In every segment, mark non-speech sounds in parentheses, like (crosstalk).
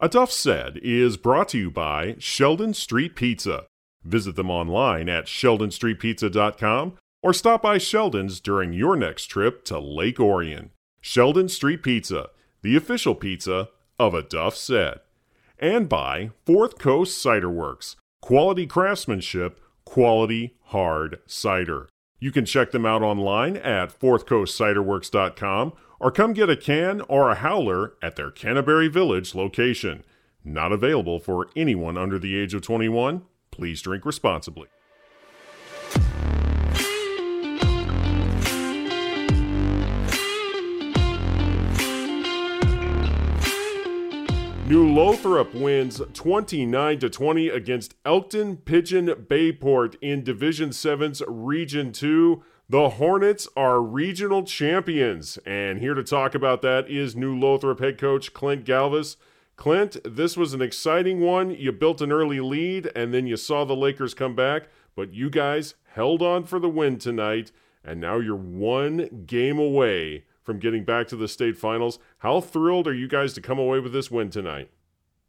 A Duff Said is brought to you by Sheldon Street Pizza. Visit them online at sheldonstreetpizza.com or stop by Sheldon's during your next trip to Lake Orion. Sheldon Street Pizza, the official pizza of A Duff Said. And by Fourth Coast Cider Works, quality craftsmanship, quality hard cider. You can check them out online at fourthcoastciderworks.com or come get a can or a growler at their Canterbury Village location. Not available for anyone under the age of 21. Please drink responsibly. New Lothrop wins 29 to 20 against Elkton Pigeon Bay Port in Division 7's Region 2. The Hornets are regional champions, and here to talk about that is New Lothrop head coach Clint Galvas. Clint, this was an exciting one. You built an early lead, and then you saw the Lakers come back, but you guys held on for the win tonight, and now you're one game away from getting back to the state finals. How thrilled are you guys to come away with this win tonight?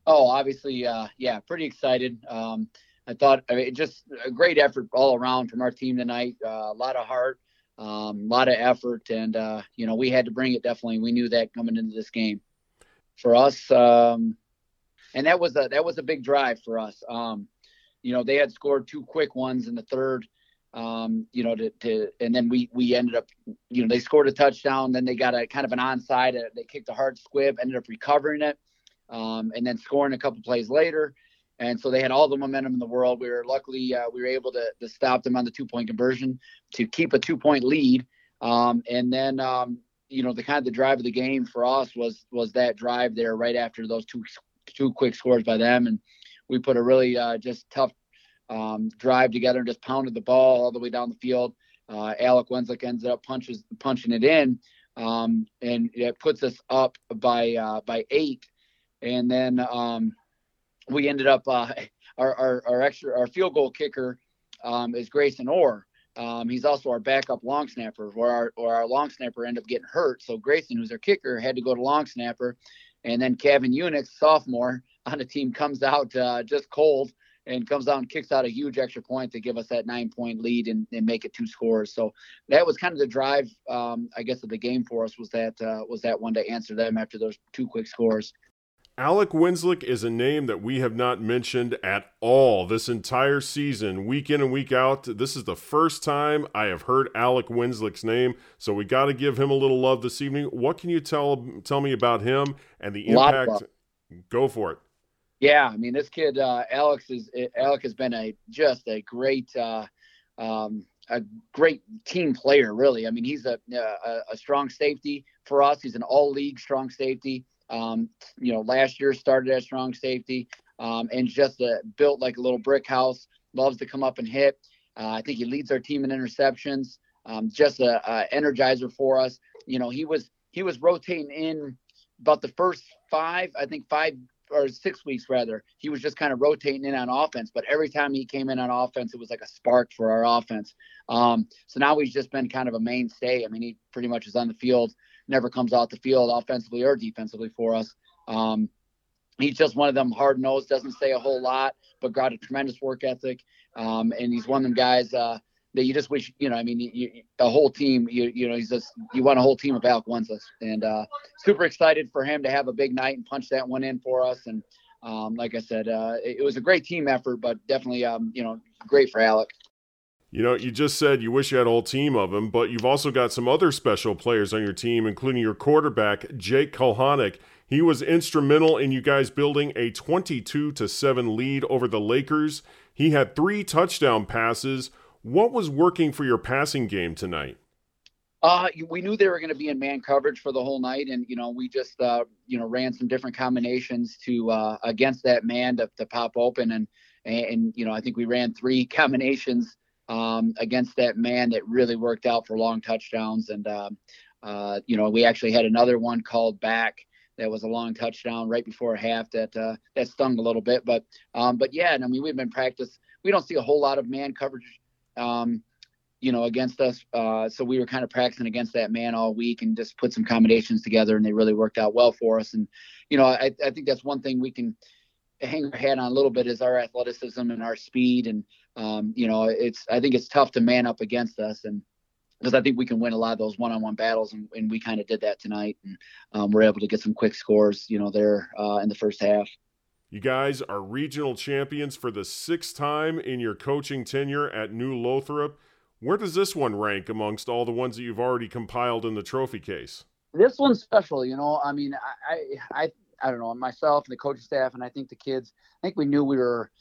Oh, obviously, uh, yeah, pretty excited. Um, I thought I mean, just a great effort all around from our team tonight. Uh, a lot of heart, um, a um, lot of effort, and uh, you know we had to bring it. Definitely, we knew that coming into this game. For us, um, and that was a that was a big drive for us. Um, you know, they had scored two quick ones in the third. Um, you know, to, to and then we we ended up, you know, they scored a touchdown. Then they got a kind of an onside. Uh, they kicked a hard squib, ended up recovering it, um, and then scoring a couple plays later and so they had all the momentum in the world. We were luckily uh, we were able to, to stop them on the two point conversion to keep a two point lead, um, and then um, you know the kind of the drive of the game for us was was that drive there right after those two two quick scores by them, and we put a really uh, just tough um, drive together and just pounded the ball all the way down the field. Uh, Alec Wenzlick ends up punches punching it in, um, and it puts us up by uh, by eight, and then um, we ended up uh, (laughs) our, our, our extra our field goal kicker um, is Grayson Orr. Um, he's also our backup long snapper, where our or our long snapper ended up getting hurt. So Grayson, who's our kicker, had to go to long snapper, and then Kevin Unix, sophomore (laughs) on the team, comes out uh, just cold and comes out and kicks out a huge extra point to give us that nine point lead and, and make it two scores. So that was kind of the drive, um, I guess, of the game for us was that uh, was that one to answer them after those two quick scores. Alec Wenzlick is a name that we have not mentioned at all this entire season, week in and week out. This is the first time I have heard Alec Wenzlick's name, so we got to give him a little love this evening. What can you tell tell me about him and the impact? Go for it. Yeah, I mean this kid uh, Alex is Alec has been a just a great uh, um, a great team player. Really, I mean he's a, a, a strong safety for us. He's an all league strong safety. Um, you know, last year started as strong safety um, and just uh, built like a little brick house. Loves to come up and hit. Uh, I think he leads our team in interceptions. Um, just a, a, energizer for us. You know, he was he was rotating in about the first five, I think five or six weeks rather. He was just kind of rotating in on offense, but every time he came in on offense, it was like a spark for our offense. Um, so now he's just been kind of a mainstay. I mean, he pretty much is on the field never comes out the field offensively or defensively for us. Um, he's just one of them hard nosed, doesn't say a whole lot, but got a tremendous work ethic. Um, and he's one of them guys uh, that you just wish, you know, I mean, you, a whole team, you, you know, he's just, you want a whole team of Alec Wenzlick. And uh, super excited for him to have a big night and punch that one in for us. And um, like I said, uh, it, it, was a great team effort, but definitely, um, you know, great for Alec. You know, you just said you wish you had a whole team of them, but you've also got some other special players on your team, including your quarterback, Jake Kulhanek. He was instrumental in you guys building a 22 to 7 lead over the Lakers. He had three touchdown passes. What was working for your passing game tonight? Uh, we knew they were going to be in man coverage for the whole night, and you know we just uh, you know ran some different combinations to uh, against that man to, to pop open, and and you know I think we ran three (laughs) combinations um, against that man that really worked out for long touchdowns. And, uh, uh, you know, we actually had another one called back that was a long touchdown right before half that uh, that stung a little bit. But um, but yeah, and I mean, we've been practice. We don't see a whole lot of man coverage um, you know, against us. Uh, so we were kind of practicing against that man all week and just put some combinations together, and they really worked out well for us. And you know, I, I think that's one thing we can hang our hat on a little bit is our athleticism and our speed. And um, you know, it's I think it's tough to man up against us, and because I think we can win a lot of those one-on-one battles, and, and we kind of did that tonight, and um, we're able to get some quick scores, you know, there uh, in the first half. You guys are regional champions for the sixth time in your coaching tenure at New Lothrop. Where does this one rank amongst all the ones that you've already compiled in the trophy case? This one's special, you know. I mean, I, I, I don't know myself and the coaching staff, and I think the kids. I think we knew we were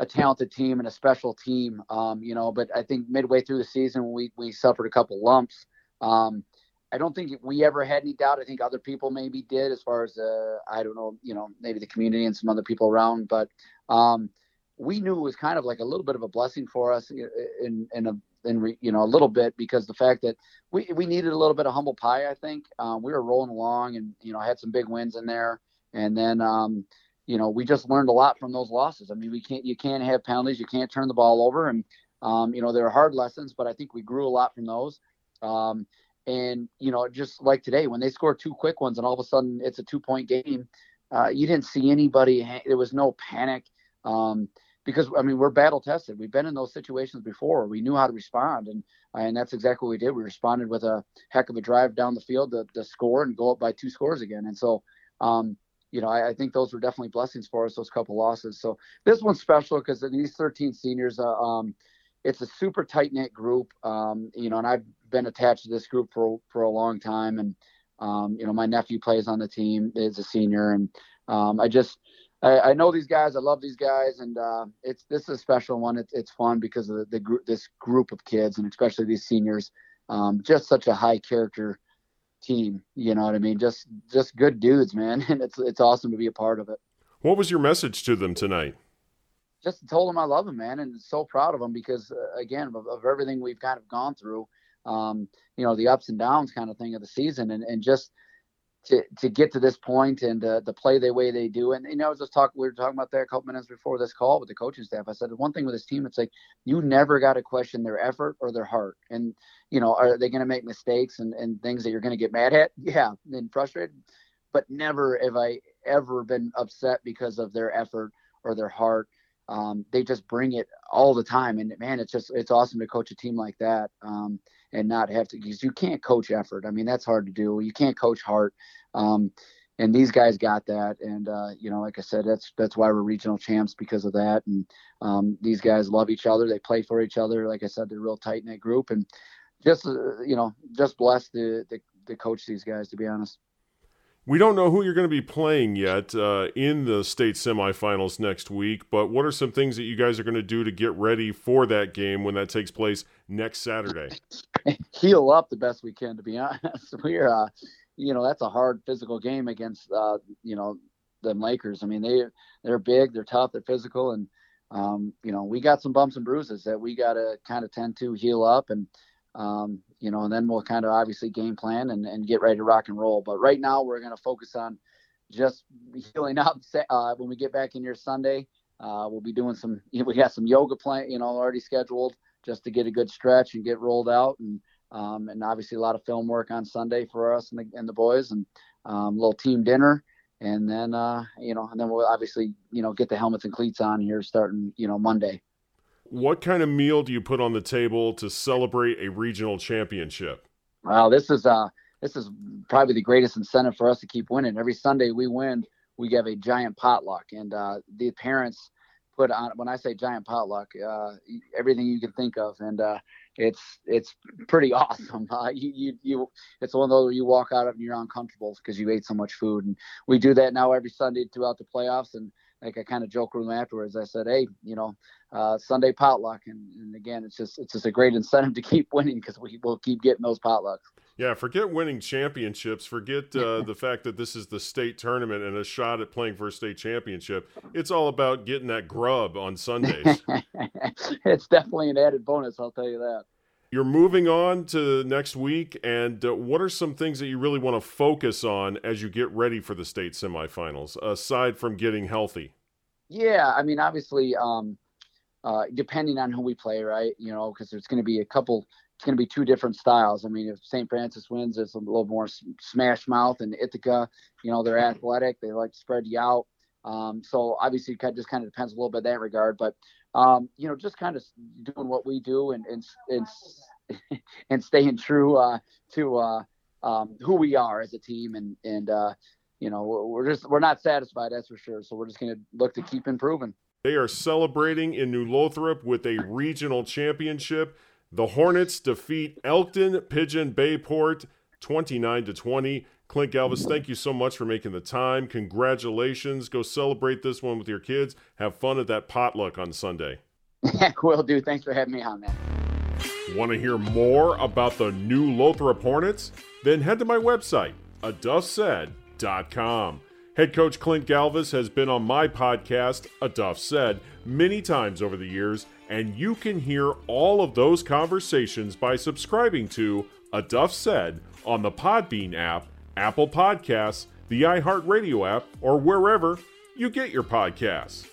a talented team and a special team, um, you know. But I think midway through the season, we we suffered a couple lumps. Um, I don't think we ever had any doubt. I think other people maybe did, as far as uh, I don't know, you know, maybe the community and some other people around. But um, we knew it was kind of like a little bit of a blessing for us in in a in you know a little bit because the fact that we we needed a little bit of humble pie. I think um, we were rolling along and you know had some big wins in there, and then um, you know we just learned a lot from those losses. I mean, we can't you can't have penalties, you can't turn the ball over, and um, you know there are hard lessons, but I think we grew a lot from those. Um, and you know, just like today, when they score two quick ones, and all of a sudden it's a two-point game, uh, you didn't see anybody. There was no panic um, because I mean we're battle tested. We've been in those situations before. We knew how to respond, and and that's exactly what we did. We responded with a heck of a drive down the field to, to score and go up by two scores again. And so, um, you know, I, I, think those were definitely blessings for us. Those couple losses. So this one's special because these 13 seniors, uh, um, it's a super tight knit group. Um, you know, and I've been attached to this group for for a long time, and um, you know my nephew plays on the team, is a senior, and um, I just I, I, know these guys. I love these guys, and uh, it's this is a special one. It's it's fun because of the, the group, this group of kids, and especially these seniors. Um, just such a high character team. You know what I mean? Just just good dudes, man, (laughs) and it's it's awesome to be a part of it. What was your message to them tonight? Just told them I love them, man, and so proud of them because uh, again of, of everything we've kind of gone through um, you know, the ups and downs kind of thing of the season, and, and just to to get to this point and uh, to play the way they do. And you know, I was just talking. We were talking about that a couple minutes before this call with the coaching staff. I said one thing with this team, it's like you never got to question their effort or their heart. And you know, are they going to make mistakes and, and things that you're going to get mad at? (laughs) Yeah, and frustrated. But never have I ever been upset because of their effort or their heart. Um, they just bring it all the time, and man, it's just it's awesome to coach a team like that. Um, and not have to because you can't coach effort. I mean, that's hard to do. You can't coach heart. Um, and these guys got that, and uh, you know, like I said, that's that's why we're regional champs because of that. And um, these guys love each other. They play for each other. Like I said, they're real tight knit group, and just uh, you know, just blessed to, to to coach these guys. To be honest. We don't know who you're going to be playing yet uh, in the state semifinals next week, but what are some things that you guys are going to do to get ready for that game when that takes place next Saturday? (laughs) Heal up the best we can, to be honest. (laughs) We're, uh, you know, that's a hard physical game against, uh, you know, the Lakers. I mean, they they're big, they're tough, they're physical, and um, you know, we got some bumps and bruises that we got to kind of tend to heal up and um, you know, and then we'll kind of obviously game plan and, and get ready to rock and roll. But right now, we're going to focus on just healing (laughs) up. Uh, when we get back in here Sunday, uh, we'll be doing some. We got some yoga plan, you know, already scheduled just to get a good stretch and get rolled out, and um, and obviously a lot of film work on Sunday for us and the, and the boys, and um, a little team dinner, and then uh, you know, and then we'll obviously you know get the helmets and cleats on here starting you know Monday. What kind of meal do you put on the table to celebrate a regional championship? Well, this is uh this is probably the greatest incentive for us to keep winning. Every Sunday we win, we have a giant potluck, and uh, the parents put on. When I say giant potluck, uh, everything you can think of, and uh, it's it's pretty (laughs) awesome. Uh, you, you you it's one of those where you walk out of and you're uncomfortable because you ate so much food, and we do that now every Sunday throughout the playoffs, and like I kind of joked with them afterwards. I said, "Hey, you know, uh, Sunday potluck," and, and again, it's just it's just a great incentive to keep winning because we will keep getting those potlucks. Yeah, forget winning championships. Forget uh, the fact that this is the state tournament and a shot at playing for a state championship. It's all about getting that grub on Sundays. (laughs) it's definitely an added bonus, I'll tell you that. You're moving on to next week, and uh, what are some things that you really want to focus on as you get ready for the state semifinals, aside from getting healthy? Yeah, I mean, obviously, um, uh, depending on who we play, right? You know, because there's going to be a couple. It's going to be two different styles. I mean, if St. Francis wins, it's a little more smash mouth, and Ithaca, you know, they're athletic. They like to spread you out. Um, so obviously, it just kind of depends a little bit in that regard. But um, you know, just kind of doing what we do and and and, (laughs) and staying true uh, to uh, um, who we are as a team, and and uh, you know, we're just we're not satisfied, that's for sure. So we're just going to look to keep improving. They are celebrating in New Lothrop with a regional championship. The Hornets defeat Elkton Pigeon Bay Port 29 to 20. Clint Galvas, thank you so much for making the time. Congratulations. Go celebrate this one with your kids. Have fun at that potluck on Sunday. (laughs) Will do. Thanks for having me on, man. Want to hear more about the new Lothrop Hornets? Then head to my website, aduffsaid.com. Head coach Clint Galvas has been on my podcast, A Duff Said, many times over the years, and you can hear all of those conversations by subscribing to A Duff Said on the Podbean app, Apple Podcasts, the iHeartRadio app, or wherever you get your podcasts.